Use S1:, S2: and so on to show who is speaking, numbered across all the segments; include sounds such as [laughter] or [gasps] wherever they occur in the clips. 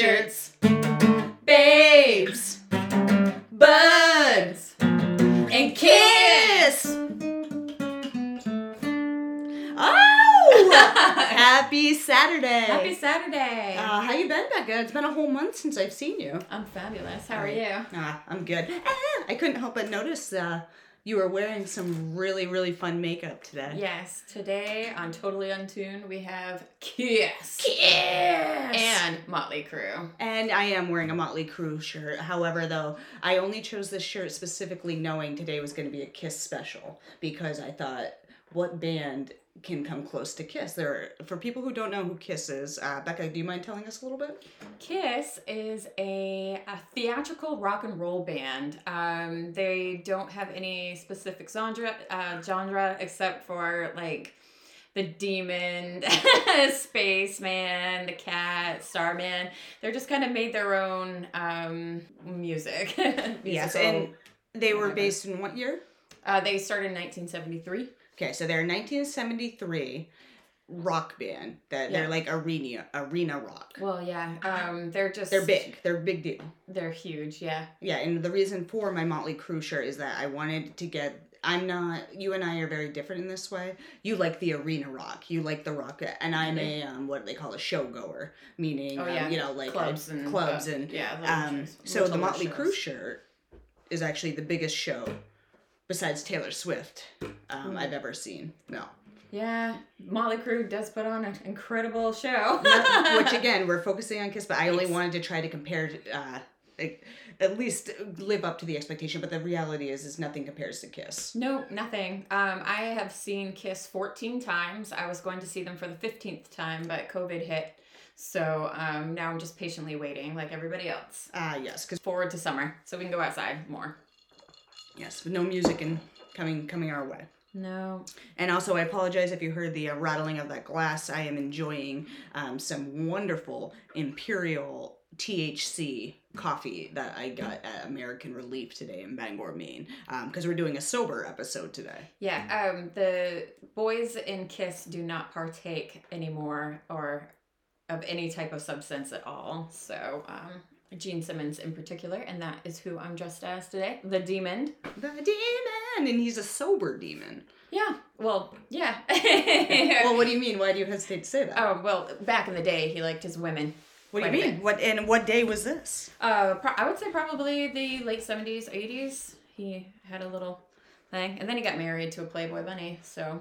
S1: shirts, babes, buds, and kiss.
S2: Oh! [laughs] Happy Saturday.
S1: Happy Saturday.
S2: Uh, how you been, Becca? It's been a whole month since I've seen you.
S1: I'm fabulous. How are you?
S2: Ah, I'm good. Ah, I couldn't help but notice uh, you were wearing some really, really fun makeup today.
S1: Yes, today on Totally Untuned we have Kiss.
S2: Kiss!
S1: And Motley Crue.
S2: And I am wearing a Motley Crue shirt. However, though, I only chose this shirt specifically knowing today was going to be a Kiss special because I thought, what band can come close to Kiss? There, are, for people who don't know who Kiss is, uh, Becca, do you mind telling us a little bit?
S1: Kiss is a, a theatrical rock and roll band. Um, they don't have any specific genre, uh, genre except for like the demon, [laughs] spaceman, the cat, starman. They're just kind of made their own um, music. [laughs]
S2: Yes, and they were based in what year?
S1: uh, they started in 1973.
S2: Okay, so they're a 1973 rock band that
S1: Yeah.
S2: they're like arena arena rock.
S1: Well, yeah, um, they're just
S2: They're big. They're a big deal.
S1: They're huge. Yeah.
S2: Yeah, and the reason for my Motley Crue shirt is that I wanted to get. I'm not. You and I are very different in this way. You like the arena rock. You like the rock, and I'm a um, what they call a show goer, meaning
S1: Oh
S2: um, you know like
S1: clubs
S2: uh,
S1: and
S2: clubs
S1: uh,
S2: and
S1: yeah.
S2: um.
S1: shows,
S2: So the Motley
S1: shows.
S2: Crue shirt is actually the biggest show besides Taylor Swift um. I've ever seen. No,
S1: Yeah, Motley Crue does put on an incredible show. [laughs]
S2: Not- which [laughs] again we're focusing on Kiss, but I only
S1: Yes.
S2: wanted to try to compare. Uh, at least live up to the expectation, but the reality is, is nothing compares to Kiss.
S1: No, nothing. Um, I have seen Kiss 14 times. I was going to see them for the 15th time, but COVID hit. So um, now I'm just patiently waiting, like everybody else.
S2: Ah, yes, because
S1: Forward to summer, so we can go outside more.
S2: Yes, with no music and coming coming our way.
S1: No.
S2: And also, I apologize if you heard the uh, rattling of that glass. I am enjoying um, some wonderful Imperial THC coffee that I got at American Relief today in Bangor, Maine, because we're doing a sober episode today.
S1: Yeah, um, the boys in Kiss do not partake anymore or of any type of substance at all. So, um, Gene Simmons in particular, and that is who I'm dressed as today. The demon.
S2: The demon, and he's a sober demon.
S1: Yeah. Well, yeah. [laughs]
S2: Well, what do you mean? Why do you hesitate to say that?
S1: oh, well, back in the day, he liked his women.
S2: what do you mean? What and what day was this?
S1: Uh, pro- I would say probably the late 70s, 80s. He had a little thing. And then he got married to a Playboy bunny, so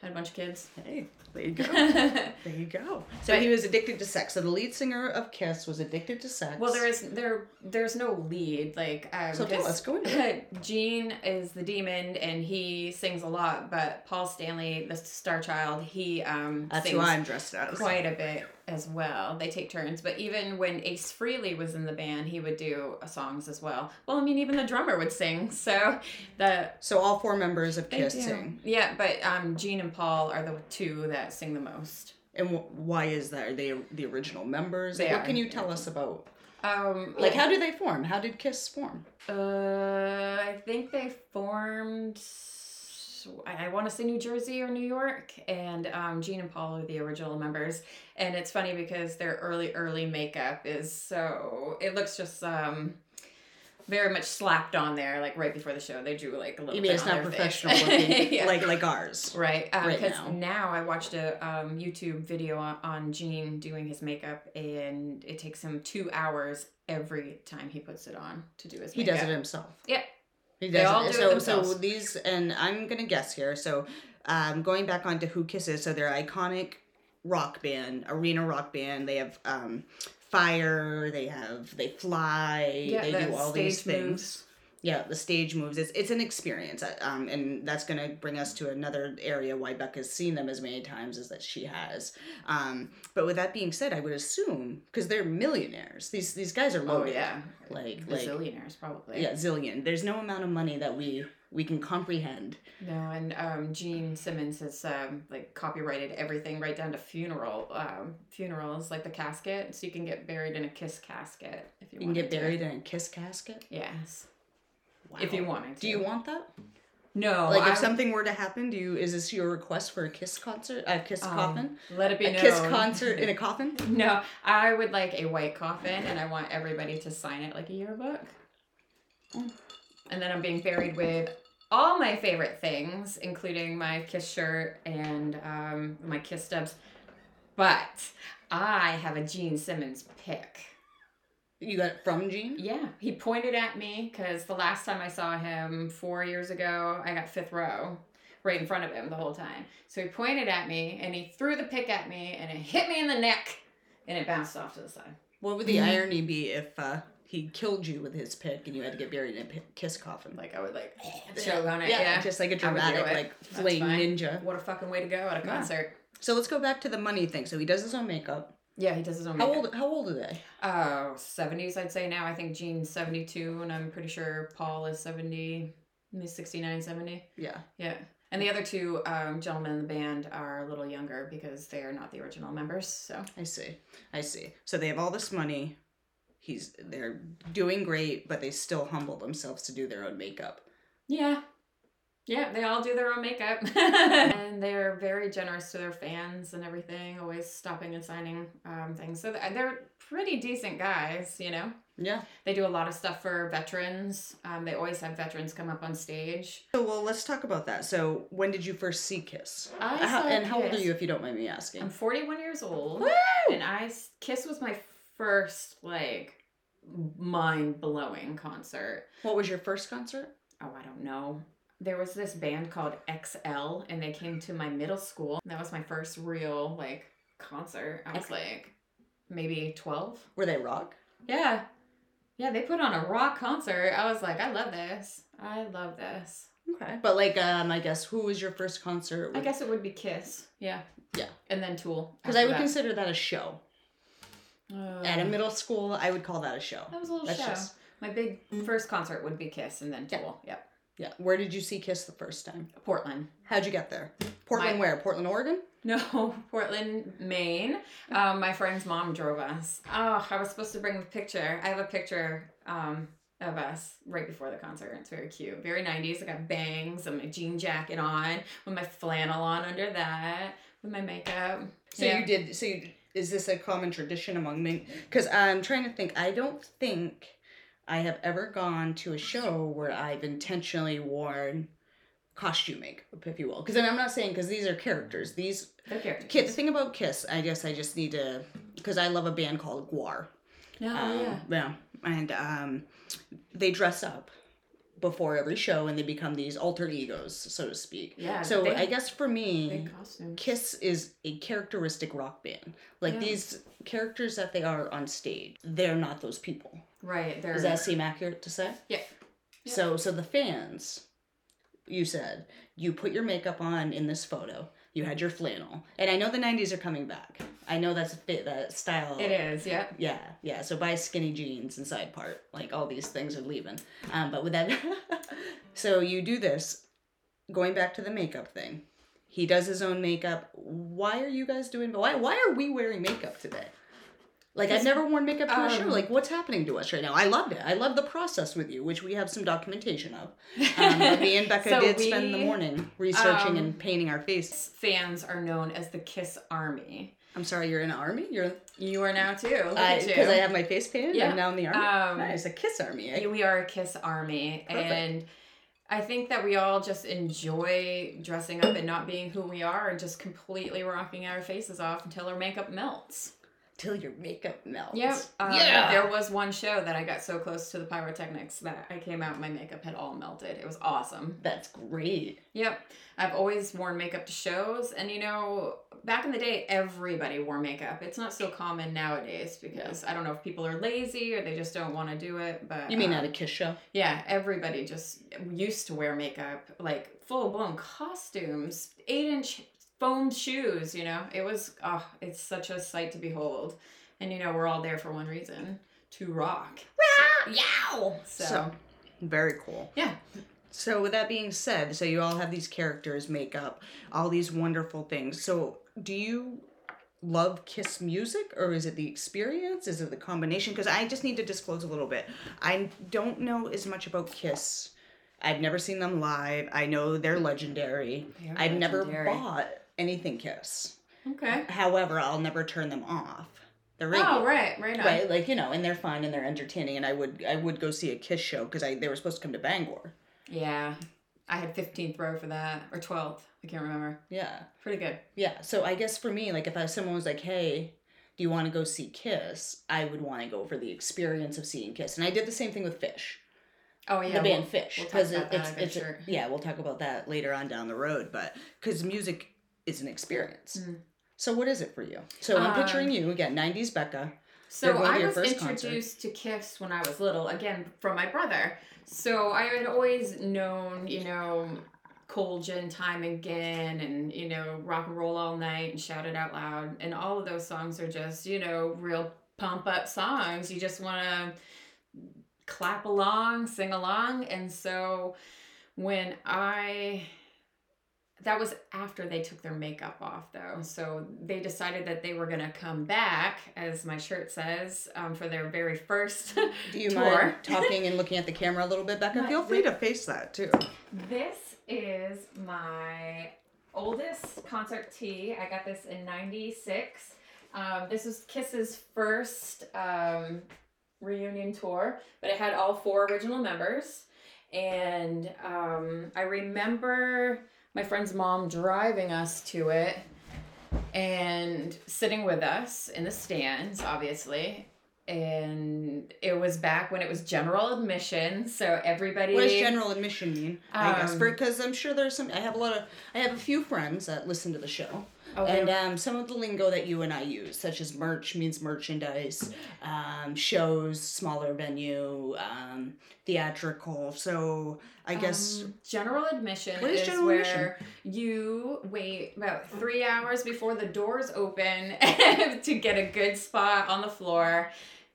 S1: had a bunch of kids.
S2: Hey, there you go. [laughs] There you go. So he was addicted to sex. So the lead singer of Kiss was addicted to sex.
S1: Well, there is there there's no lead like um,
S2: So tell us, go into [laughs]
S1: Gene is the demon and he sings a lot, but Paul Stanley, the star child, he um
S2: That's
S1: sings
S2: who I'm dressed as.
S1: quite a bit as well. They take turns, but even when Ace Frehley was in the band, he would do uh, songs as well. Well, I mean, even the drummer would sing. [laughs] So the
S2: So all four members of Kiss sing.
S1: Yeah, but um, Gene and Paul are the two that sing the most.
S2: And wh- why is that? Are they the original members?
S1: They
S2: what
S1: are.
S2: can you tell us about?
S1: Um,
S2: Like, how did they form? How did Kiss form?
S1: Uh, I think they formed. I want to say New Jersey or New York, and um, Gene and Paul are the original members. And it's funny because their early, early makeup is so it looks just um very much slapped on there. Like right before the show, they drew like a little.
S2: You mean it's not professional looking, [laughs]
S1: Yeah.
S2: like like ours?
S1: Right,
S2: right
S1: because
S2: now.
S1: now. I watched a um, YouTube video on, on Gene doing his makeup, and it takes him two hours every time he puts it on to do his
S2: He
S1: makeup.
S2: does it himself.
S1: Yeah.
S2: He
S1: They all
S2: it.
S1: do it
S2: so
S1: themselves.
S2: so these and I'm gonna guess here. So um, going back onto who Kisses, so they're iconic rock band, arena rock band. They have um, fire. They have they fly.
S1: Yeah,
S2: they do all these things.
S1: moves.
S2: Yeah, the stage moves. It's it's an experience, um, and that's gonna bring us to another area why Becca's seen them as many times as that she has. Um, but with that being said, I would assume because they're millionaires. These these guys are loaded Oh
S1: yeah,
S2: like like
S1: probably.
S2: yeah, zillion. There's no amount of money that we we can comprehend.
S1: No, and um, Gene Simmons has um, like copyrighted everything right down to funeral um, funerals, like the casket, so you can get buried in a kiss casket if you,
S2: You can get
S1: wanted to.
S2: buried in a kiss casket.
S1: Yes,
S2: Wow.
S1: if you wanted to.
S2: Do you want that?
S1: No,
S2: Like if
S1: I-
S2: something were to happen, do you is this your request for a Kiss concert? A Kiss
S1: um,
S2: coffin?
S1: Let it be
S2: A
S1: known.
S2: Kiss [laughs] concert in a coffin?
S1: No, I would like a white coffin, and I want everybody to sign it like a yearbook. And then I'm being buried with all my favorite things, including my Kiss shirt and um, my Kiss stubs. But I have a Gene Simmons pick.
S2: You got it from Gene?
S1: Yeah, he pointed at me because the last time I saw him four years ago, I got fifth row right in front of him the whole time. So he pointed at me and he threw the pick at me and it hit me in the neck and it bounced off to the side.
S2: What would the irony be if uh, he killed you with his pick and you had to get buried in a Kiss coffin?
S1: Like I would like [sighs] choke on it. Yeah,
S2: Yeah, just like a
S1: would do
S2: dramatic, like
S1: That's
S2: flame ninja.
S1: What a fucking way to go at a
S2: Yeah.
S1: concert.
S2: So let's go back to the money thing. So he does his own makeup.
S1: Yeah, he does his own.
S2: How
S1: makeup.
S2: old? How old are they?
S1: Oh, 70s, I'd say now. I think Gene's 72, and I'm pretty sure Paul is 70, he's 69, 70.
S2: Yeah.
S1: Yeah. And the other two um, gentlemen in the band are a little younger because they are not the original members. So,
S2: I see. I see. So they have all this money. He's they're doing great, but they still humble themselves to do their own makeup.
S1: yeah. Yeah, they all do their own makeup. [laughs] and they're very generous to their fans and everything, always stopping and signing um, things. So they're pretty decent guys, you know?
S2: Yeah.
S1: They do a lot of stuff for veterans. Um, they always have veterans come up on stage.
S2: So well, let's talk about that. So when did you first see Kiss?
S1: I
S2: How-
S1: saw
S2: and how old are you, if you don't mind me asking?
S1: I'm 41 years old.
S2: Woo!
S1: And I Kiss was my first like mind blowing concert.
S2: What was your first concert?
S1: Oh, I don't know. There was this band called XL, and they came to my middle school. That was my first real like concert. I was like maybe 12.
S2: Were they rock?
S1: Yeah. Yeah, they put on a rock concert. I was like, I love this. I love this.
S2: Okay. But like, um, I guess who was your first concert?
S1: I guess it would be Kiss. Yeah.
S2: Yeah.
S1: And then Tool.
S2: because I would
S1: that.
S2: consider that a show.
S1: Uh,
S2: At a middle school, I would call that a show.
S1: That was a little
S2: That's
S1: show.
S2: just
S1: My big first concert would be Kiss and then
S2: Yeah.
S1: Tool. Yep.
S2: Yeah. Where did you see Kiss the first time?
S1: Portland.
S2: How'd you get there? Portland,
S1: My-
S2: where? Portland, Oregon.
S1: No, [laughs] Portland, Maine. Um, my friend's mom drove us. Oh, I was supposed to bring the picture. I have a picture um, of us right before the concert. It's very cute. Very 90s. I got bangs and my jean jacket on with my flannel on under that with my makeup.
S2: So
S1: Yeah.
S2: you did. So you, is this a common tradition among men? Because I'm trying to think. I don't think I have ever gone to a show where I've intentionally worn costume makeup, if you will. Because I'm not saying because these are characters. These
S1: They're characters.
S2: The thing about Kiss, I guess I just need to, because I love a band called Gwar.
S1: No,
S2: Um,
S1: Oh, yeah.
S2: yeah. And um, they dress up before every show and they become these alter egos, so to speak.
S1: Yeah.
S2: So
S1: they-
S2: I guess for me. Kiss is a characteristic rock band. Like
S1: Yeah.
S2: these characters that they are on stage, they're not those people.
S1: Right. They're
S2: Does that seem accurate to say?
S1: Yeah. Yeah.
S2: So so the fans, you said you put your makeup on in this photo. You had your flannel, and I know the '90s are coming back. I know that's a fit that style.
S1: It is. Yeah.
S2: Yeah, yeah. So buy skinny jeans and side part. Like all these things are leaving. Um, but with that, [laughs] so you do this. Going back to the makeup thing, he does his own makeup. Why are you guys doing? Why why are we wearing makeup today? Like I've never worn makeup to a show.
S1: um,
S2: Like what's happening to us right now? I loved it. I love the process with you, which we have some documentation of. [laughs] Um, me and Becca
S1: So
S2: did spend the morning researching
S1: um,
S2: and painting our face.
S1: Fans are known as the Kiss Army.
S2: I'm sorry, you're in the army. You're
S1: You are now too. Look at you.
S2: because I, have my face painted.
S1: Yeah.
S2: I'm now in the army.
S1: Um,
S2: nice, a kiss army. eh?
S1: We are a Kiss Army,
S2: Perfect.
S1: and I think that we all just enjoy dressing up and not being who we are, and just completely rocking our faces off until our makeup melts.
S2: Till your makeup melts.
S1: Yep. Um,
S2: yeah.
S1: There was one show that I got so close to the pyrotechnics that I came out, my makeup had all melted. It was awesome.
S2: That's great.
S1: Yep. I've always worn makeup to shows, and you know, back in the day, everybody wore makeup. It's not so common nowadays because I don't know if people are lazy or they just don't want to do it. But
S2: You mean
S1: um,
S2: at a kiss show?
S1: Yeah, everybody just used to wear makeup, like full blown costumes, eight inch foam shoes, you know? It was, oh, it's such a sight to behold. And, you know, we're all there for one reason to rock. Yow! So,
S2: So, very cool.
S1: yeah.
S2: So with that being said, so you all have these characters, make up all these wonderful things. So do you love Kiss music or is it the experience? Is it the combination? Because I just need to disclose a little bit. I don't know as much about Kiss I've never seen them live. I know they're legendary.
S1: They
S2: I've never bought anything Kiss.
S1: Okay.
S2: However, I'll never turn them off. They're
S1: Oh, right, right on.
S2: right, like you know, and they're fun and they're entertaining. And I would I would go see a Kiss show because I they were supposed to come to Bangor.
S1: Yeah. I had 15th row for that, or 12th. I can't remember.
S2: Yeah,
S1: Pretty good.
S2: yeah. So I guess for me, like if I, someone was like, "Hey, do you want to go see Kiss?" I would want to go for the experience of seeing Kiss. And I did the same thing with Phish.
S1: Oh, yeah.
S2: the band
S1: we'll-
S2: Phish
S1: we'll
S2: because
S1: about
S2: it, it's it's
S1: sure.
S2: yeah we'll talk about that later on down the road but because music is an experience
S1: Mm.
S2: so what is it for you so i'm
S1: Um,
S2: picturing you again 90s becca
S1: So
S2: You're going to
S1: I was
S2: first concert.
S1: introduced to Kiss when I was little, again from my brother. So I had always known, you know, Cold Gin Time Again and, you know, Rock and Roll All Night and Shout It Out Loud. And all of those songs are just, you know, real pump up songs. You just want to clap along, sing along. And so when I that was after they took their makeup off though. So they decided that they were going to come back as my shirt says um, for their very first [laughs]
S2: do you
S1: tour.
S2: mind talking and looking at the camera a little bit becca?
S1: My-
S2: feel free to face that too.
S1: This is my oldest concert tee. I got this in 96 um, this was kiss's first um, reunion tour but it had all four original members. And um, i remember my friend's mom driving us to it and sitting with us in the stands, obviously. And it was back when it was general admission, so everybody.
S2: what does general admission mean i guess
S1: Um,
S2: because i'm sure there's some i have a lot of i have a few friends that listen to the show
S1: Oh,
S2: and um, some of the lingo that you and I use, such as merch means merchandise, um, shows, smaller venue, um, theatrical. So I guess
S1: Um, general admission
S2: What is
S1: is,
S2: general
S1: where
S2: admission?
S1: you wait about three hours before the doors open [laughs] to get a good spot on the floor.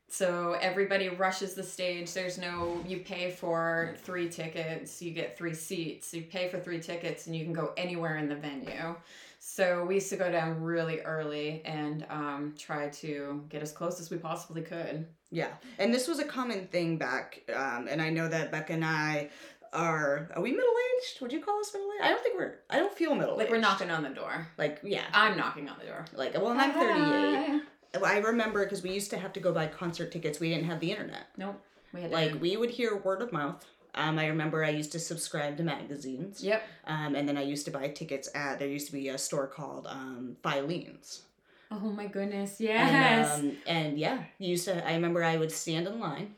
S1: So everybody rushes the stage. There's no, you pay for three tickets, you get three seats. You pay for three tickets and you can go anywhere in the venue. So we used to go down really early and um, try to get as close as we possibly could.
S2: yeah. And this was a common thing back. Um, and I know that Becca and I are are we middle aged? Would you call us middle aged? I don't think we're. I don't feel middle aged.
S1: Like we're knocking on the door.
S2: Like yeah.
S1: I'm knocking on the door.
S2: Like well, and I'm 38.
S1: Hi.
S2: I remember because we used to have to go buy concert tickets. We didn't have the internet.
S1: Nope. We had
S2: Like we would hear word of mouth. Um, I remember I used to subscribe to magazines.
S1: Yep.
S2: Um, and then I used to buy tickets at there used to be a store called um, Filene's.
S1: Oh my goodness.
S2: And,
S1: Yes.
S2: um, and yeah, used to. I remember I would stand in line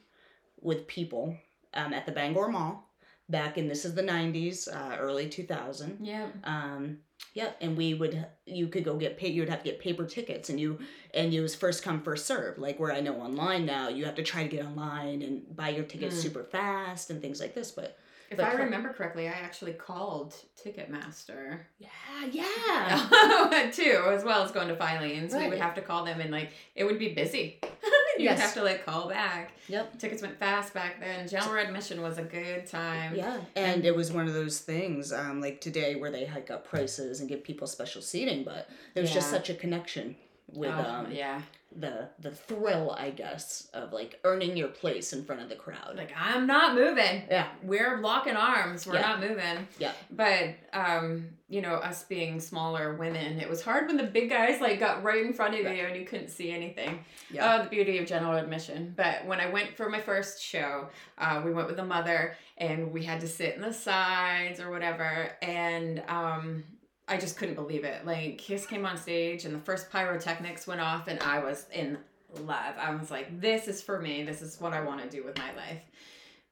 S2: with people um, at the Bangor Mall back in this is the '90s, uh, early 2000.
S1: yep.
S2: Um, yeah, and we would you could go get paid. You would have to get paper tickets, and you and it was first come first serve. Like where I know online now, you have to try to get online and buy your tickets
S1: Mm.
S2: super fast and things like this. But
S1: If
S2: but
S1: I
S2: cor-
S1: remember correctly, I actually called Ticketmaster.
S2: yeah, yeah, [laughs]
S1: too, as well as going to Filene's. We would have to call them and like it would be busy. [laughs] [laughs] You'd
S2: Yes.
S1: have to like call back.
S2: yep.
S1: Tickets went fast back then. General admission was a good time.
S2: Yeah, and it was one of those things um, like today where they hike up prices and give people special seating, but there was just such a connection with
S1: Oh,
S2: um,
S1: yeah.
S2: the the thrill, I guess, of like earning your place in front of the crowd.
S1: Like I'm not moving.
S2: yeah,
S1: We're locking arms. We're
S2: Yeah.
S1: not moving.
S2: Yeah.
S1: But um, you know, us being smaller women, it was hard when the big guys like got right in front of you and you couldn't see anything.
S2: yeah,
S1: Oh, the beauty of general admission. But when I went for my first show, uh, we went with a mother and we had to sit in the sides or whatever. And um, I just couldn't believe it. Like, Kiss came on stage and the first pyrotechnics went off, and I was in love. I was like, this is for me. This is what I want to do with my life.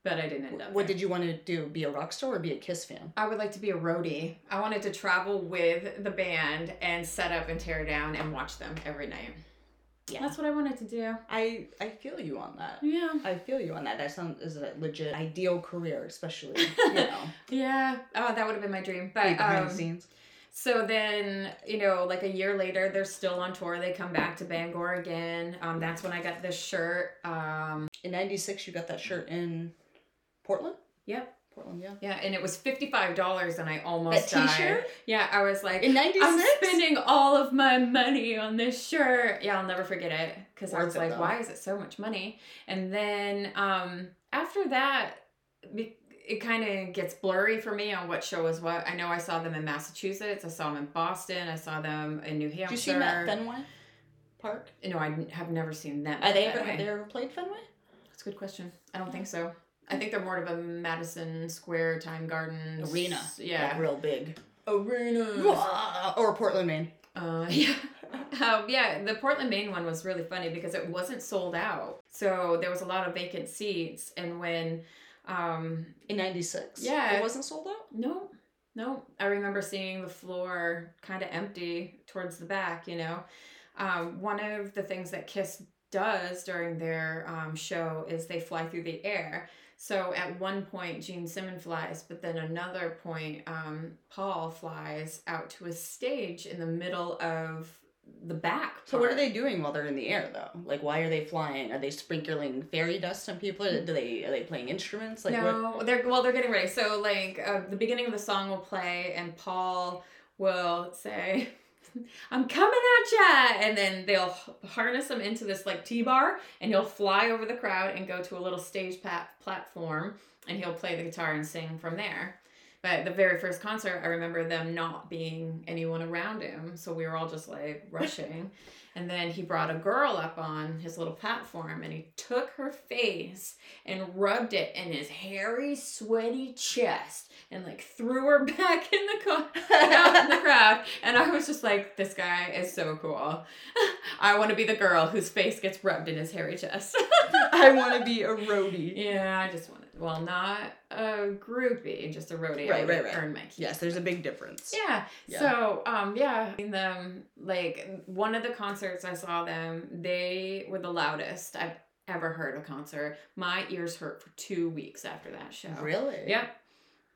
S1: But I didn't end up.
S2: what
S1: there.
S2: did you want to do? Be a rock star or be a Kiss fan?
S1: I would like to be a roadie. I wanted to travel with the band and set up and tear down and watch them every night.
S2: Yeah.
S1: That's what I wanted to do.
S2: I I feel you on that.
S1: Yeah.
S2: I feel you on that. That sounds is a legit ideal career, especially you [laughs] know
S1: Yeah. Oh, that would have been my dream.
S2: be
S1: But
S2: behind
S1: um,
S2: the scenes.
S1: So then, you know, like a year later, they're still on tour. They come back to Bangor again. Um, that's when I got this shirt. Um,
S2: In '96, you got that shirt in Portland.
S1: Yep.
S2: Portland, yeah.
S1: yeah, and it was fifty five dollars, and I almost
S2: That. T-shirt
S1: Yeah, I was like,
S2: in '96.
S1: I'm spending all of my money on this shirt. Yeah, I'll never forget it because I was like,
S2: though.
S1: why is it so much money? And then um, after that, it kind of gets blurry for me on what show is what. I know I saw them in Massachusetts. I saw them in Boston. I saw them in New Hampshire.
S2: Did you see them at Fenway Park?
S1: No, I have never seen them.
S2: Are they ever, have they ever played Fenway?
S1: That's a good question. I don't think so. I think they're more of a Madison Square Time Garden
S2: Arena.
S1: Yeah.
S2: Like real big.
S1: Arena.
S2: or Portland, Maine.
S1: Uh, [laughs] yeah. Um, yeah, the Portland, Maine one was really funny because it wasn't sold out. So there was a lot of vacant seats. And when, um,
S2: In 96?
S1: Yeah.
S2: It wasn't sold out?
S1: no, no, I remember seeing the floor kind of empty towards the back, you know. Um, one of the things that Kiss does during their um, show is they fly through the air. So at one point, Gene Simmons flies, but then another point, um, Paul flies out to a stage in the middle of the back.
S2: So what are they doing while they're in the air though? Like why are they flying? Are they sprinkling fairy dust on people? Do they are they playing instruments? Like what?
S1: no, they're well, they're getting ready. So like uh, the beginning of the song will play, and Paul will say, [laughs] "I'm coming at ya," and then they'll harness him into this like T-bar, and he'll fly over the crowd and go to a little stage pat- platform, and he'll play the guitar and sing from there. But the very first concert, I remember them not being anyone around him, so we were all just like [laughs] rushing. And then he brought a girl up on his little platform and he took her face and rubbed it in his hairy, sweaty chest and like threw her [laughs] back in the car out in the crowd. And I was just like, this guy is so cool. [laughs] I want to be the girl whose face gets rubbed in his hairy chest.
S2: I want to be a roadie.
S1: yeah, I just wanted, well, not a groupie, just a roadie. I
S2: Right, right, right.
S1: Earn my keep.
S2: Yes, there's a big difference.
S1: Yeah.
S2: Yeah.
S1: So, um, yeah, in them like one of the concerts I saw them, they were the loudest I've ever heard a concert. My ears hurt for two weeks after that show.
S2: Really?
S1: Yep.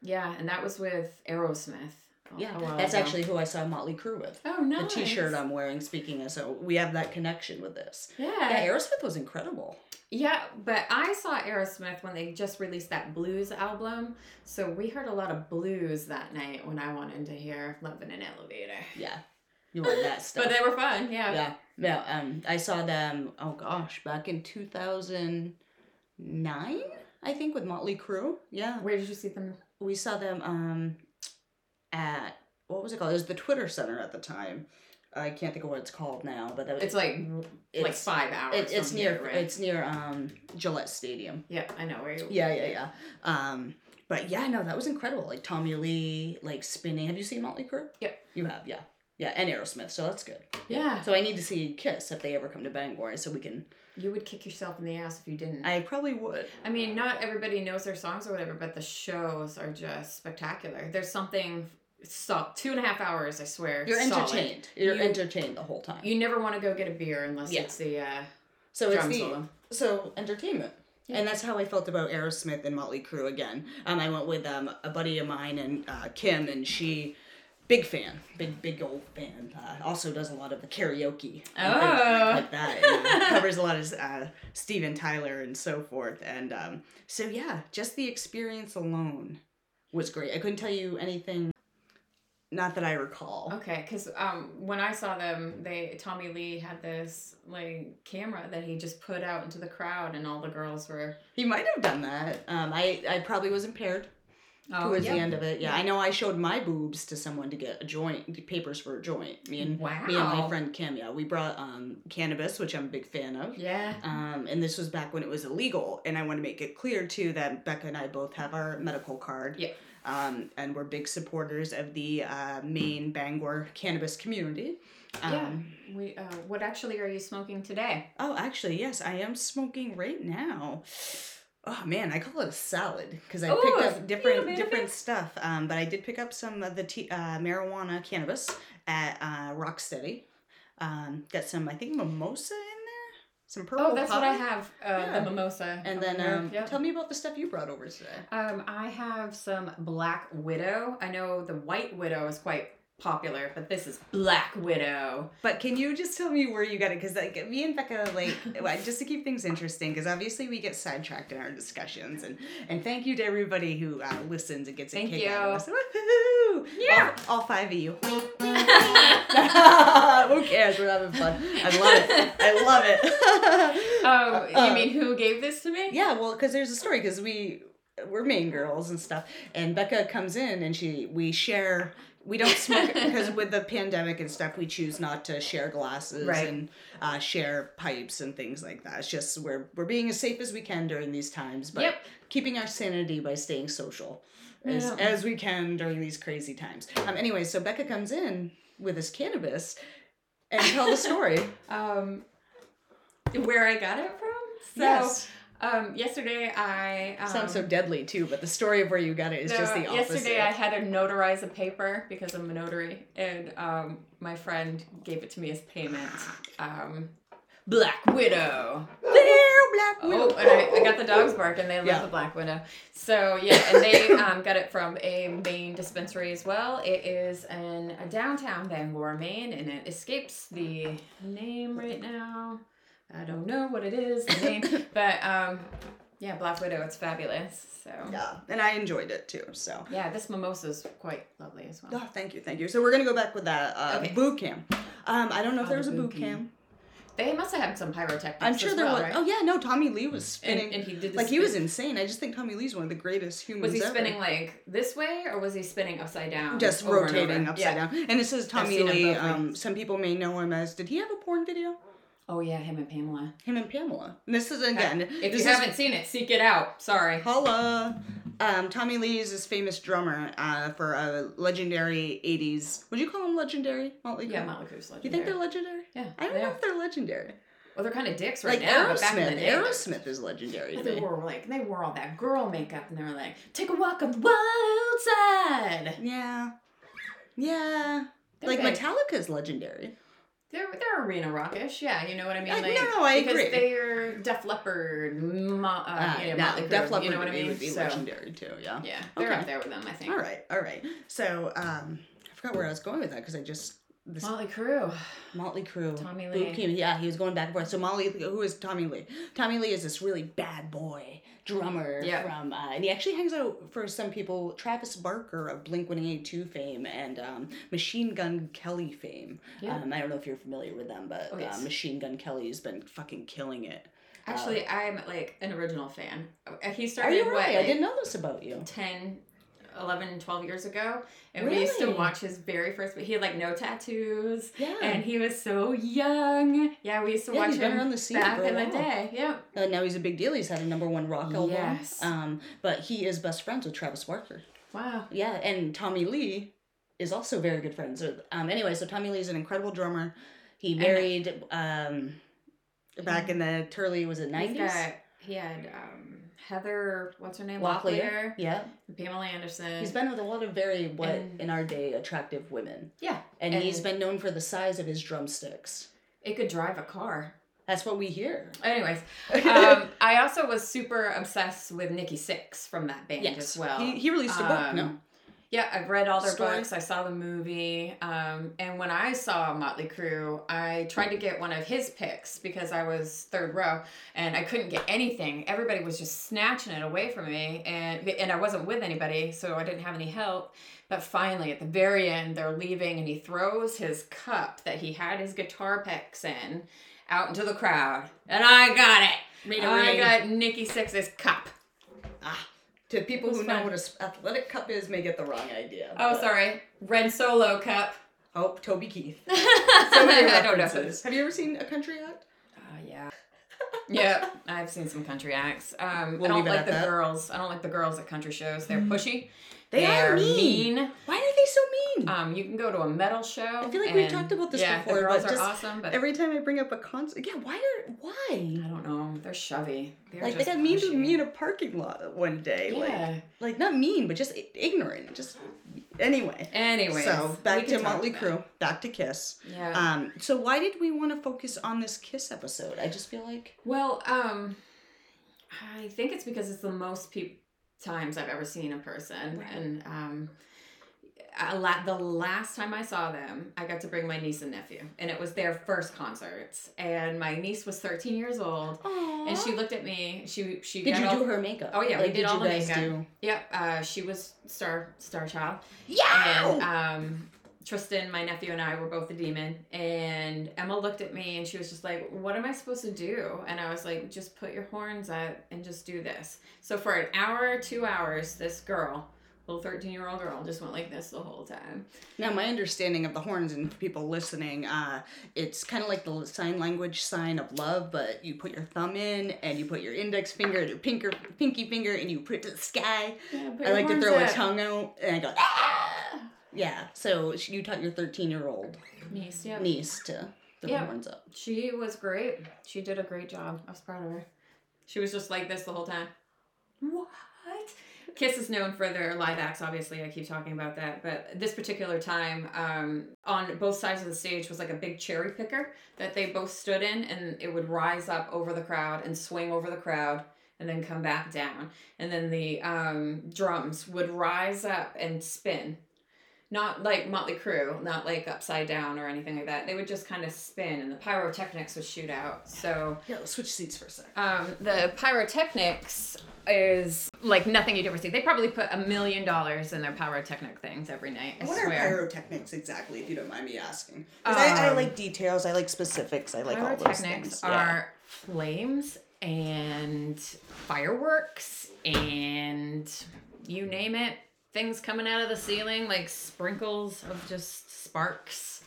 S1: Yeah, and that was with Aerosmith.
S2: Yeah, that's
S1: ago.
S2: actually who I saw Motley Crue with.
S1: oh no
S2: The T-shirt I'm wearing. Speaking of, so we have that connection with this.
S1: Yeah.
S2: Yeah, Aerosmith was incredible.
S1: Yeah, but I saw Aerosmith when they just released that blues album. So we heard a lot of blues that night when I wanted to hear Love in an Elevator.
S2: Yeah, you want that [laughs] stuff.
S1: But they were fun, yeah.
S2: yeah, yeah. Um, I saw them. Oh gosh, back in 2009, I think, with Motley Crue. Yeah,
S1: Where did you see them?
S2: we saw them um at what was it called? It was the Tweeter Center at the time. I can't think of what it's called now, but that
S1: It's like like five hours.
S2: it, it's near
S1: here, right?
S2: it's near um Gillette Stadium.
S1: yeah, I know where you.
S2: Yeah, yeah, yeah. Um, but yeah, no, that was incredible. Like Tommy Lee, like spinning. Have you seen Motley Crue?
S1: Yep.
S2: You have, yeah, yeah, and Aerosmith. So that's good.
S1: Yeah,
S2: So I need to see Kiss if they ever come to Bangor, so we can.
S1: you would kick yourself in the ass if you didn't.
S2: I probably would.
S1: I mean, not everybody knows their songs or whatever, but the shows are just spectacular. There's something. So two and a half hours, I swear.
S2: You're
S1: solid.
S2: entertained. You're
S1: You-
S2: entertained the whole time.
S1: You never want to go get a beer unless
S2: Yeah.
S1: it's the uh,
S2: so it's the
S1: solo.
S2: so entertainment.
S1: Yeah.
S2: And that's how I felt about Aerosmith and Motley Crue again. Um, I went with um, a buddy of mine and uh, Kim, and she, big fan, big big old fan. Uh, also does a lot of the karaoke.
S1: Oh.
S2: like that. Know, [laughs] covers a lot of uh, Steven Tyler and so forth. And um, so yeah, just the experience alone was great. I couldn't tell you anything. Not that I recall.
S1: Okay, because um, when I saw them, they Tommy Lee had this like camera that he just put out into the crowd, and all the girls were.
S2: He might have done that. Um, I, I probably was impaired towards
S1: Oh, yeah.
S2: the end of it. Yeah, I know I showed my boobs to someone to get a joint, papers for a joint. Me and
S1: Wow.
S2: me and my friend Kim. Yeah, we brought um, cannabis, which I'm a big fan of.
S1: Yeah.
S2: Um, and this was back when it was illegal. And I want to make it clear too that Becca and I both have our medical card.
S1: Yeah.
S2: Um, and we're big supporters of the uh, Maine Bangor cannabis community. Um,
S1: yeah. We. Uh, what actually are you smoking today?
S2: Oh, actually, yes, I am smoking right now. Oh man, I call it a salad because I
S1: Ooh,
S2: picked up different
S1: of
S2: different stuff. Um, but I did pick up some of the t- uh, marijuana cannabis at uh, Rocksteady. Um, got some, I think, mimosa. Some purple.
S1: Oh, that's what I have. Uh,
S2: Yeah.
S1: The mimosa.
S2: And then, um,
S1: Yep.
S2: tell me about the stuff you brought over today.
S1: Um, I have some Black Widow. I know the White Widow is quite popular, but this is Black Widow.
S2: But can you just tell me where you got it? Because like me and Becca, like [laughs] just to keep things interesting, because obviously we get sidetracked in our discussions, and and thank you to everybody who uh, listens and gets a
S1: Thank
S2: kick
S1: you.
S2: out of us. Woohoo!
S1: Yeah.
S2: all, all five of you. [laughs] who cares? We're having fun. I love it. I love it. [laughs]
S1: Oh, you
S2: Uh,
S1: mean who gave this to me?
S2: Yeah, well, because there's a story. Because we we're Maine girls and stuff. And Becca comes in and she we share. We don't smoke because [laughs] with the pandemic and stuff, we choose not to share glasses
S1: Right.
S2: and uh, share pipes and things like that. It's just we're we're being as safe as we can during these times, but
S1: Yep.
S2: keeping our sanity by staying social as,
S1: Yeah.
S2: as we can during these crazy times. Um. Anyway, so Becca comes in with this cannabis and tell the story. [laughs]
S1: Um, where I got it from? So,
S2: yes.
S1: Um, yesterday I um,
S2: Sounds so deadly too, but the story of where you got it is just the opposite.
S1: Yesterday I had to notarize a paper because I'm a notary, and um, my friend gave it to me as payment. Um, Black Widow.
S2: There, Black Widow.
S1: Oh, and I, I got the dogs barking. They love
S2: Yeah.
S1: the Black Widow. So yeah, and they um, got it from a Maine dispensary as well. It is in a downtown Bangor, Maine, and it escapes the name right now. I don't know what it is, the name, [laughs] but um, yeah, Black Widow. It's fabulous. So
S2: Yeah, and I enjoyed it too. So.
S1: yeah, this mimosa is quite lovely as well.
S2: Oh, thank you, thank you. So we're gonna go back with that uh,
S1: Okay.
S2: boot camp. Um, I don't know if
S1: Oh,
S2: there
S1: the
S2: was a boot camp.
S1: camp. They must have had some pyrotechnics.
S2: I'm sure there
S1: well,
S2: was.
S1: Right?
S2: Oh yeah, no, Tommy Lee was spinning.
S1: and he did. The
S2: like he was insane. I just think Tommy Lee's one of the greatest humans.
S1: Was he
S2: ever.
S1: spinning like this way, or was he spinning upside down?
S2: Just rotating upside
S1: Yeah.
S2: down. And this is Tommy Lee. Um, some people may know him as. Did he have a porn video?
S1: Oh yeah, him and Pamela.
S2: Him and Pamela. And this is again.
S1: If you
S2: is
S1: haven't seen it, seek it out. Sorry.
S2: Holla! Um, Tommy Lee is this famous drummer uh, for a legendary 80s. Would you call him legendary? Motley Crue?
S1: Yeah, Motley Crue's legendary.
S2: You think they're legendary?
S1: Yeah,
S2: I don't know
S1: are.
S2: if they're legendary.
S1: Well, they're kind of dicks right
S2: like
S1: now, but back in the
S2: Aerosmith.
S1: day,
S2: Aerosmith is legendary to
S1: They
S2: me.
S1: wore like they wore all that girl makeup, and they were like, "Take a walk on the wild side."
S2: Yeah. Yeah.
S1: They're
S2: like
S1: big.
S2: Metallica's legendary.
S1: They're they're arena rockish, yeah. You know what I mean?
S2: I-
S1: Like,
S2: no, I
S1: because
S2: agree.
S1: they're Def Leppard, Mo- uh,
S2: Uh,
S1: know,
S2: no,
S1: Motley
S2: Def Leppard
S1: You know what I mean?
S2: would be
S1: so,
S2: legendary too, yeah.
S1: yeah, they're
S2: Okay.
S1: up there with them, I think.
S2: All right, all right. So, um, I forgot where I was going with that because I just this
S1: Motley Crue.
S2: Motley Crue.
S1: Tommy Lee.
S2: Camp, Yeah, he was going back and forth. So Molly, who is Tommy Lee? Tommy Lee is this really bad boy drummer
S1: Yeah.
S2: from, uh, and he actually hangs out for some people. Travis Barker of Blink One Eighty Two fame and um, Machine Gun Kelly fame.
S1: Yeah.
S2: Um, I don't know if you're familiar with them, but
S1: Oh, yes.
S2: uh, Machine Gun Kelly has been fucking killing it.
S1: Actually, I'm like an original fan. Uh, He
S2: Are
S1: started
S2: you
S1: what,
S2: right? I didn't know this about you.
S1: 10 11 and 12 years ago and we used to watch his very first but he had like no tattoos
S2: Yeah.
S1: and he was so young yeah we used to
S2: Yeah,
S1: watch him
S2: around the scene
S1: back in the day yep
S2: Uh, now he's a big deal. He's had a number one rock album.
S1: Yes.
S2: Um, but he is best friends with Travis Barker.
S1: wow
S2: Yeah, and Tommy Lee is also very good friends with. Um, anyway, so Tommy Lee is an incredible drummer. He married um, back in the Turley was it nineties?
S1: he had um heather what's her name
S2: Locklear.
S1: locklear
S2: Yeah,
S1: pamela anderson
S2: he's been with a lot of very what
S1: And-
S2: in our day attractive women,
S1: yeah
S2: and,
S1: And-
S2: he's been known for the size of his drumsticks.
S1: it could drive a car
S2: That's what we hear.
S1: anyways [laughs] um i also was super obsessed with nikki sixx from that band
S2: yes,
S1: as well
S2: He, he released a book.
S1: Um,
S2: no,
S1: Yeah, I've read all their
S2: Story.
S1: books. I saw the movie. Um, and when I saw Motley Crue, I tried to get one of his picks because I was third row and I couldn't get anything. Everybody was just snatching it away from me, and and I wasn't with anybody, so I didn't have any help. But finally, at the very end, they're leaving, and he throws his cup that he had his guitar picks in out into the crowd, and I got it. I got Nikki Sixx's cup.
S2: ah, to people who
S1: was
S2: know what an athletic cup is may get the wrong idea.
S1: Oh, sorry, red solo cup.
S2: Oh, Toby Keith. [laughs] So
S1: I don't know.
S2: Have you ever seen a country act?
S1: Uh, yeah. yeah, I've seen some country acts. Um,
S2: We'll
S1: I don't like the
S2: that.
S1: girls. I don't like the girls at country shows. They're pushy.
S2: They are
S1: They're
S2: mean.
S1: mean.
S2: Why are they so mean?
S1: Um, you can go to a metal show.
S2: I feel like we've talked about this
S1: yeah,
S2: before,
S1: The girls
S2: but
S1: are awesome, but
S2: Every time I bring up a concert, yeah, why are why?
S1: I don't know. They're shovey. They're
S2: Like they got mean to me in a parking lot one day.
S1: Yeah.
S2: Like like not mean, but just ignorant. Just anyway.
S1: Anyways,
S2: so back to Motley Crue, back to Kiss.
S1: Yeah.
S2: Um, so why did we want to focus on this Kiss episode? I just feel like
S1: Well, um, I think it's because it's the most peop times I've ever seen a person,
S2: Right.
S1: and um, a la- the last time I saw them, I got to bring my niece and nephew, and it was their first concerts. And my niece was 13 years old, and she looked at me. She she
S2: did you
S1: all,
S2: do her makeup?
S1: Oh, yeah, we
S2: like,
S1: did all
S2: you
S1: the makeup.
S2: do?
S1: Yep, uh, she was star star child,
S2: Yeah.
S1: and um, Tristan, my nephew, and I were both a demon. And Emma looked at me and she was just like, What am I supposed to do? And I was like, Just put your horns out and just do this. So for an hour, two hours, this girl, little 13 year old girl, just went like this the whole time.
S2: Now, my understanding of the horns and people listening, uh, it's kind of like the sign language sign of love, but you put your thumb in and you put your index finger and your pinker, pinky finger and you put it to the sky.
S1: Yeah,
S2: I like to throw a tongue out and I go, ah! Yeah, so you taught your 13 year old
S1: Niece, yeah.
S2: niece to throw
S1: Yeah.
S2: the horns up.
S1: She was great. She did a great job. I was proud of her. She was just like this the whole time. What? Kiss is known for their live acts, obviously. I keep talking about that. But this particular time, um, on both sides of the stage was like a big cherry picker that they both stood in, and it would rise up over the crowd and swing over the crowd and then come back down. And then the um, drums would rise up and spin. Not like Motley Crue, not like upside down or anything like that. They would just kind of spin, and the pyrotechnics would shoot out. So
S2: Yeah, let's switch seats for a sec.
S1: um, the pyrotechnics is like nothing you'd ever see. They probably put a million dollars in their pyrotechnic things every night. I
S2: What are
S1: swear.
S2: pyrotechnics exactly, if you don't mind me asking? 'Cause I, I
S1: Um,
S2: like details, I like specifics, I like all those
S1: pyrotechnics
S2: things. Yeah.
S1: are flames and fireworks and you name it. Things coming out of the ceiling like sprinkles of just sparks.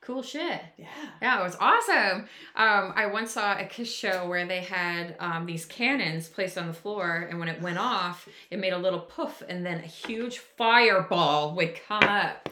S1: Cool shit.
S2: Yeah.
S1: Yeah, it was awesome. Um, I once saw a Kiss show where they had um, these cannons placed on the floor, and when it went [gasps] off, it made a little poof, and then a huge fireball would come up.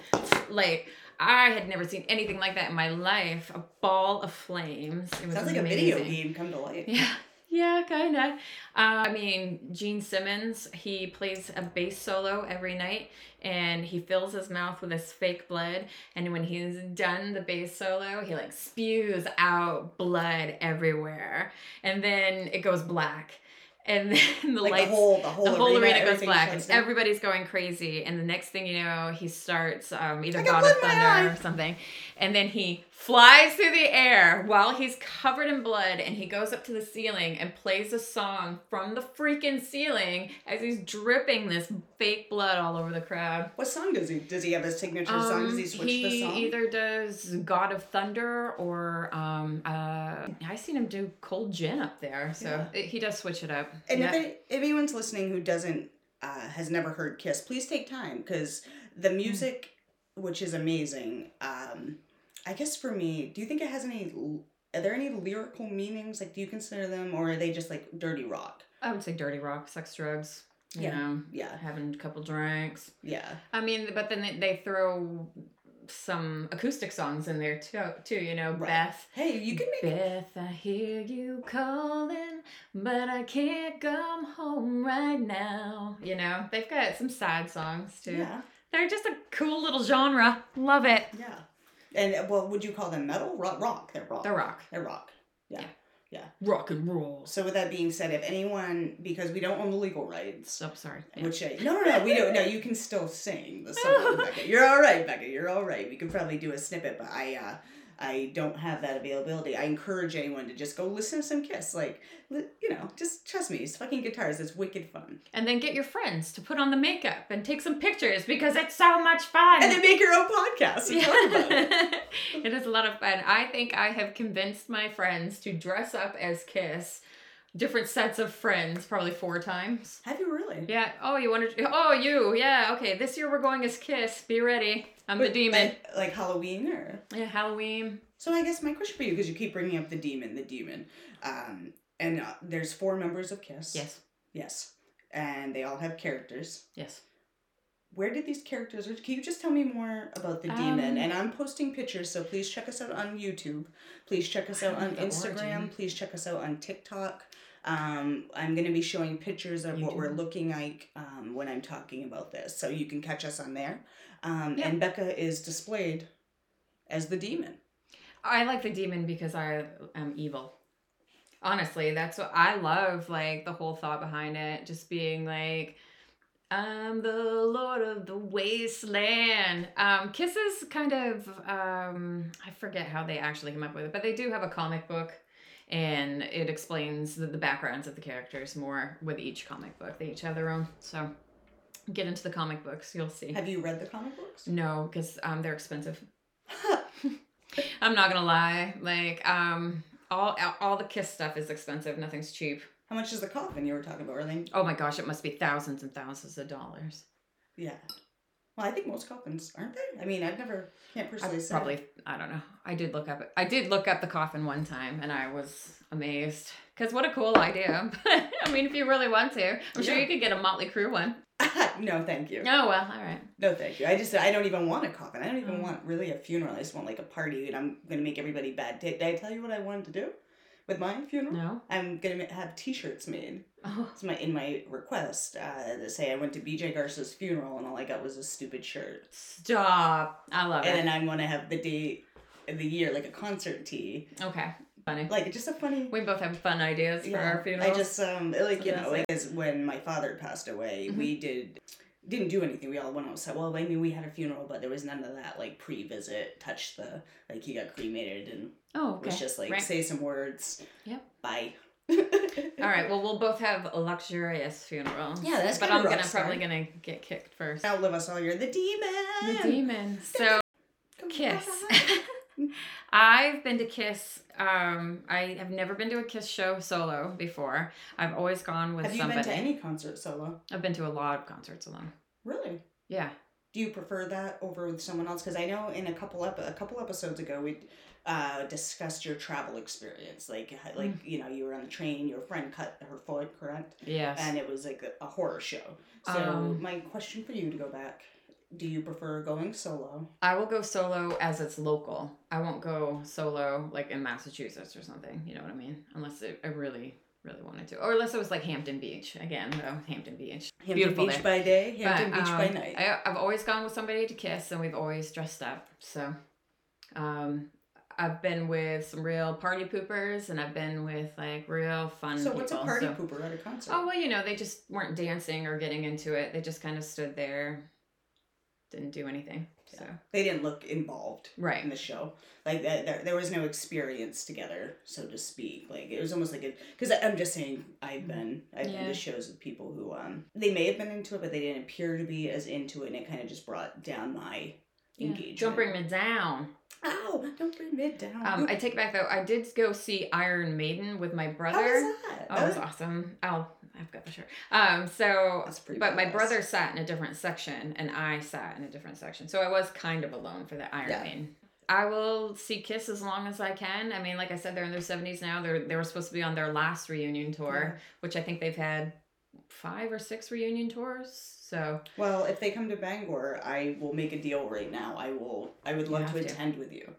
S1: Like I had never seen anything like that in my life. A ball of flames. It was
S2: Sounds like a video game come to life.
S1: Yeah. Yeah, kind of. Uh, I mean, Gene Simmons, he plays a bass solo every night and he fills his mouth with his fake blood. And when he's done the bass solo, he like spews out blood everywhere. And then it goes black. And [laughs] then the
S2: Like
S1: lights
S2: the whole, the whole,
S1: the whole arena, goes black and everybody's going crazy and the next thing you know he starts um, either god of thunder or something and then he flies through the air while he's covered in blood and he goes up to the ceiling and plays a song from the freaking ceiling as he's dripping this fake blood all over the crowd
S2: What song does he? Does he have a signature song? Does he
S1: um,
S2: switch
S1: he
S2: the song?
S1: He either does God of Thunder or um, uh, I seen him do Cold Gin up there, so
S2: Yeah.
S1: it- he does switch it up.
S2: And
S1: Yeah.
S2: if, any, if anyone's listening who doesn't uh, has never heard Kiss, please take time because the
S1: Mm.
S2: music, which is amazing. Um, I guess for me, do you think it has any? Are there any lyrical meanings? Like, do you consider them, or are they just like dirty rock?
S1: I would say dirty rock, sex, drugs. You
S2: Yeah.
S1: know,
S2: Yeah,
S1: having a couple drinks.
S2: yeah.
S1: I mean, but then they, they throw some acoustic songs in there too. Too, you know,
S2: Right.
S1: Beth.
S2: Hey, you can make.
S1: Beth, I hear you calling, but I can't come home right now. You know, they've got some sad songs too.
S2: Yeah,
S1: They're just a cool little genre. Love it.
S2: yeah. And uh, well, would you call them metal? Rock, rock. They're rock.
S1: They're rock.
S2: They're rock. Yeah. yeah. Yeah.
S1: Rock and roll.
S2: So with that being said, if anyone, because we don't own the legal rights,
S1: Oh, sorry. Yeah.
S2: Which I, no, no, no, we don't. No, you can still sing the song, Becca. You're all right, Becca. You're all right. We could probably do a snippet, but I, uh, I don't have that availability. I encourage anyone to just go listen to some Kiss. Like, you know, just trust me. It's fucking guitars. It's wicked fun.
S1: And then get your friends to put on the makeup and take some pictures because it's so much fun.
S2: And then make your own podcast and talk about it.
S1: Yeah. [laughs] it is a lot of fun. I think I have convinced my friends to dress up as Kiss, different sets of friends, probably four times.
S2: Have you really?
S1: Yeah. Oh, you wanted. to? Oh, you. Yeah. Okay. This year we're going as Kiss. Be ready. I'm the
S2: But,
S1: demon.
S2: Like, like Halloween or?
S1: Yeah. Halloween.
S2: So I guess my question for you, because you keep bringing up the demon, the demon, um, and uh, there's four members of Kiss.
S1: Yes.
S2: Yes. And they all have characters.
S1: Yes.
S2: where did these characters or can you just tell me more about the demon
S1: Um,
S2: and i'm posting pictures so please check us out on youtube please check us out on
S1: the
S2: instagram
S1: origin.
S2: please check us out on tiktok um, i'm going to be showing pictures of what we're looking like um, when i'm talking about this so you can catch us on there um,
S1: Yeah.
S2: and becca is displayed as the demon
S1: I like the demon because I am evil. Honestly, that's what I love. Like the whole thought behind it, just being like, I'm the lord of the wasteland. Um, Kiss is kind of um, I forget how they actually came up with it, but they do have a comic book, and it explains the, the backgrounds of the characters more with each comic book. They each have their own. So get into the comic books. You'll see.
S2: Have you read the comic books?
S1: No, because um, they're expensive. [laughs] I'm not gonna lie. Like um, all all the Kiss stuff is expensive. Nothing's cheap.
S2: How much is the coffin you were talking about? They?
S1: Oh my gosh, it must be thousands and thousands of dollars.
S2: Yeah. Well, I think most coffins aren't they? I mean, I've never can't
S1: I
S2: personally say.
S1: probably I don't know. I did look up. I did look up the coffin one time, and I was amazed. Cause what a cool idea. [laughs] I mean, if you really want to, I'm sure you could get a Motley Crue one. [laughs]
S2: no, thank you.
S1: Oh well, all right.
S2: No, thank you. I just I don't even want a coffin. I don't even
S1: Mm.
S2: want really a funeral. I just want like a party, and I'm gonna make everybody bad. Did, did I tell you what I wanted to do with my funeral?
S1: No.
S2: I'm gonna have T-shirts made.
S1: Oh.
S2: It's my in my request uh, to say I went to BJ Garza's funeral and all I got was a stupid shirt.
S1: Stop. I love
S2: And
S1: it.
S2: And then I'm gonna have the date of the year like a concert tee,
S1: Okay. Funny.
S2: like just a funny.
S1: We both have fun ideas for our funerals.
S2: I just um like you know like as when my father passed away,
S1: Mhm.
S2: we did didn't do anything. We all went outside. Well, I mean, we had a funeral, but there was none of that like pre-visit. Touch the like he got cremated and
S1: Oh,
S2: it
S1: okay.
S2: was just like
S1: Right.
S2: say some words.
S1: Yep.
S2: Bye. [laughs]
S1: All right. Well, we'll both have a luxurious funeral.
S2: Yeah, that's
S1: But I'm gonna probably gonna get kicked first.
S2: Outlive us all. You're the demon.
S1: The demon. So [laughs] Kiss. [laughs] I've been to Kiss. Um, I have never been to a Kiss show solo before. I've always gone with
S2: Have you
S1: somebody.
S2: been to any concert solo?
S1: I've been to a lot of concerts alone.
S2: Really?
S1: Yeah.
S2: Do you prefer that over with someone else? Because I know in a couple ep- a couple episodes ago we uh, discussed your travel experience. Like like
S1: Mm.
S2: you know you were on the train, your friend cut her foot, correct?
S1: Yes.
S2: And it was like a, a horror show. So
S1: Um,
S2: my question for you to go back: Do you prefer going solo?
S1: I will go solo as it's local. I won't go solo like in Massachusetts or something. You know what I mean? Unless it, I really, really wanted to, or unless it was like Hampton Beach again. Though Hampton Beach,
S2: Hampton
S1: Beautiful
S2: Beach
S1: there.
S2: by day, Hampton
S1: But,
S2: Beach by
S1: um,
S2: night.
S1: I, I've always gone with somebody to Kiss, and we've always dressed up. So, um, I've been with some real party poopers, and I've been with like real fun.
S2: so what's a party
S1: so-
S2: pooper at a concert?
S1: Oh well, you know, they just weren't dancing or getting into it. They just kind of stood there, didn't do anything. So
S2: They didn't look involved.
S1: right.
S2: in the show. Like that, there, there was no experience together, so to speak. Like it was almost like a because I'm just saying I've been I've been
S1: Yeah.
S2: to shows with people who um they may have been into it, but they didn't appear to be as into it, and it kind of just brought down my
S1: Yeah.
S2: engagement.
S1: Don't bring me down.
S2: Oh, Don't bring me down.
S1: Um, I take it back though. I did go see Iron Maiden with my brother.
S2: How was that?
S1: Oh, it was awesome. Oh, I've got the shirt. Um, so, but my brother sat in a different section, and I sat in a different section. So I was kind of alone for the Iron
S2: Yeah.
S1: I will see Kiss as long as I can. I mean, like I said, they're in their seventies now. They're they were supposed to be on their last reunion tour, which I think they've had five or six reunion tours. So
S2: Well, if they come to Bangor, I will make a deal right now. I will. I would love to
S1: to.
S2: attend with You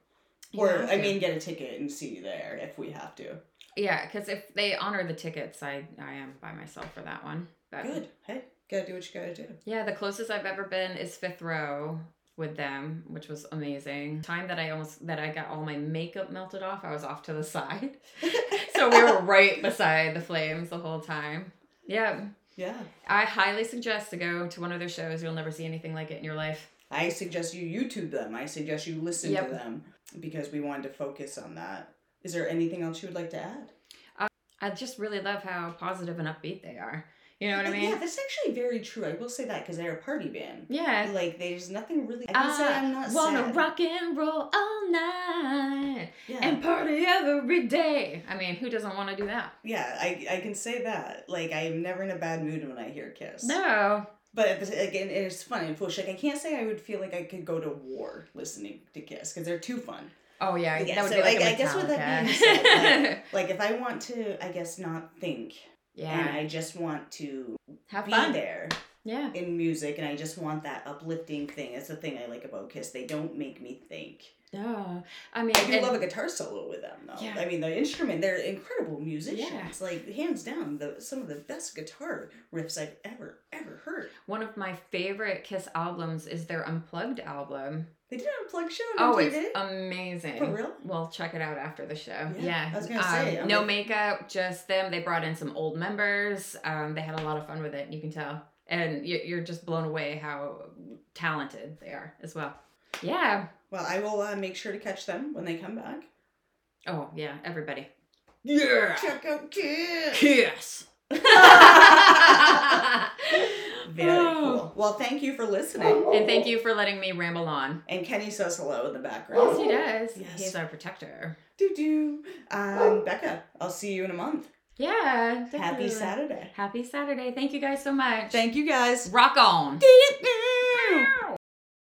S2: or I mean, get a ticket and see you there if we have to.
S1: yeah, because if they honor the tickets, I I am by myself for that one. But
S2: Good. Hey, gotta do what you gotta do.
S1: Yeah, the closest I've ever been is fifth row with them, which was amazing. Time that I almost that I got all my makeup melted off, I was off to the [laughs] side. [laughs] so we were right beside the flames the whole time. Yeah.
S2: Yeah.
S1: I highly suggest to go to one of their shows. You'll never see anything like it in your life.
S2: I suggest you YouTube them. I suggest you listen
S1: Yep.
S2: to them because we wanted to focus on that. Is there anything else you would like to add?
S1: Uh, I just really love how positive and upbeat they are. You know what I mean?
S2: Yeah, that's actually very true. I will say that because they're a party band.
S1: Yeah.
S2: Like, there's nothing really. I can say I'm not
S1: wanna
S2: sad.
S1: rock and roll all night
S2: yeah.
S1: and party every day. I mean, who doesn't want to do that?
S2: yeah, I, I can say that. Like, I am never in a bad mood when I hear Kiss.
S1: No.
S2: But again, it's fun and foolish. Like, I can't say I would feel like I could go to war listening to Kiss because they're too fun.
S1: Oh yeah,
S2: Yeah,
S1: that would
S2: so
S1: be like
S2: I- guess with that being like- [laughs] Like, if I want to, I guess, not think
S1: Yeah.
S2: and I just want to
S1: have
S2: be
S1: fun.
S2: there
S1: Yeah,
S2: in music and I just want that uplifting thing. It's the thing I like about Kiss. They don't make me think.
S1: No, I mean,
S2: I do
S1: and-
S2: love a guitar solo with them though.
S1: Yeah.
S2: I mean the instrument, they're incredible musicians.
S1: Yeah.
S2: Like hands down, the some of the best guitar riffs I've ever, ever heard.
S1: one of my favorite Kiss albums is their Unplugged album.
S2: They did an unplugged show
S1: Oh, it's amazing.
S2: For real?
S1: Well, check it out after the show.
S2: Yeah,
S1: Yeah,
S2: I was gonna say,
S1: Um,
S2: I'm
S1: no
S2: like-
S1: makeup, just them. They brought in some old members. Um, they had a lot of fun with it. You can tell, and you're just blown away how talented they are as well. Yeah.
S2: Well, I will uh, make sure to catch them when they come back.
S1: Oh yeah, everybody.
S2: Yeah. Check out Kiss.
S1: Kiss. [laughs]
S2: Very
S1: Oh.
S2: cool. Well, thank you for listening.
S1: And thank you for letting me ramble on.
S2: And Kenny says hello in the background.
S1: Yes, he does.
S2: Yes.
S1: He's our protector.
S2: Do do. Um, Becca, I'll see you in a month.
S1: Yeah.
S2: Happy
S1: definitely.
S2: Saturday.
S1: Happy Saturday. Thank you guys so much.
S2: Thank you guys.
S1: Rock on.
S2: Dee-doo.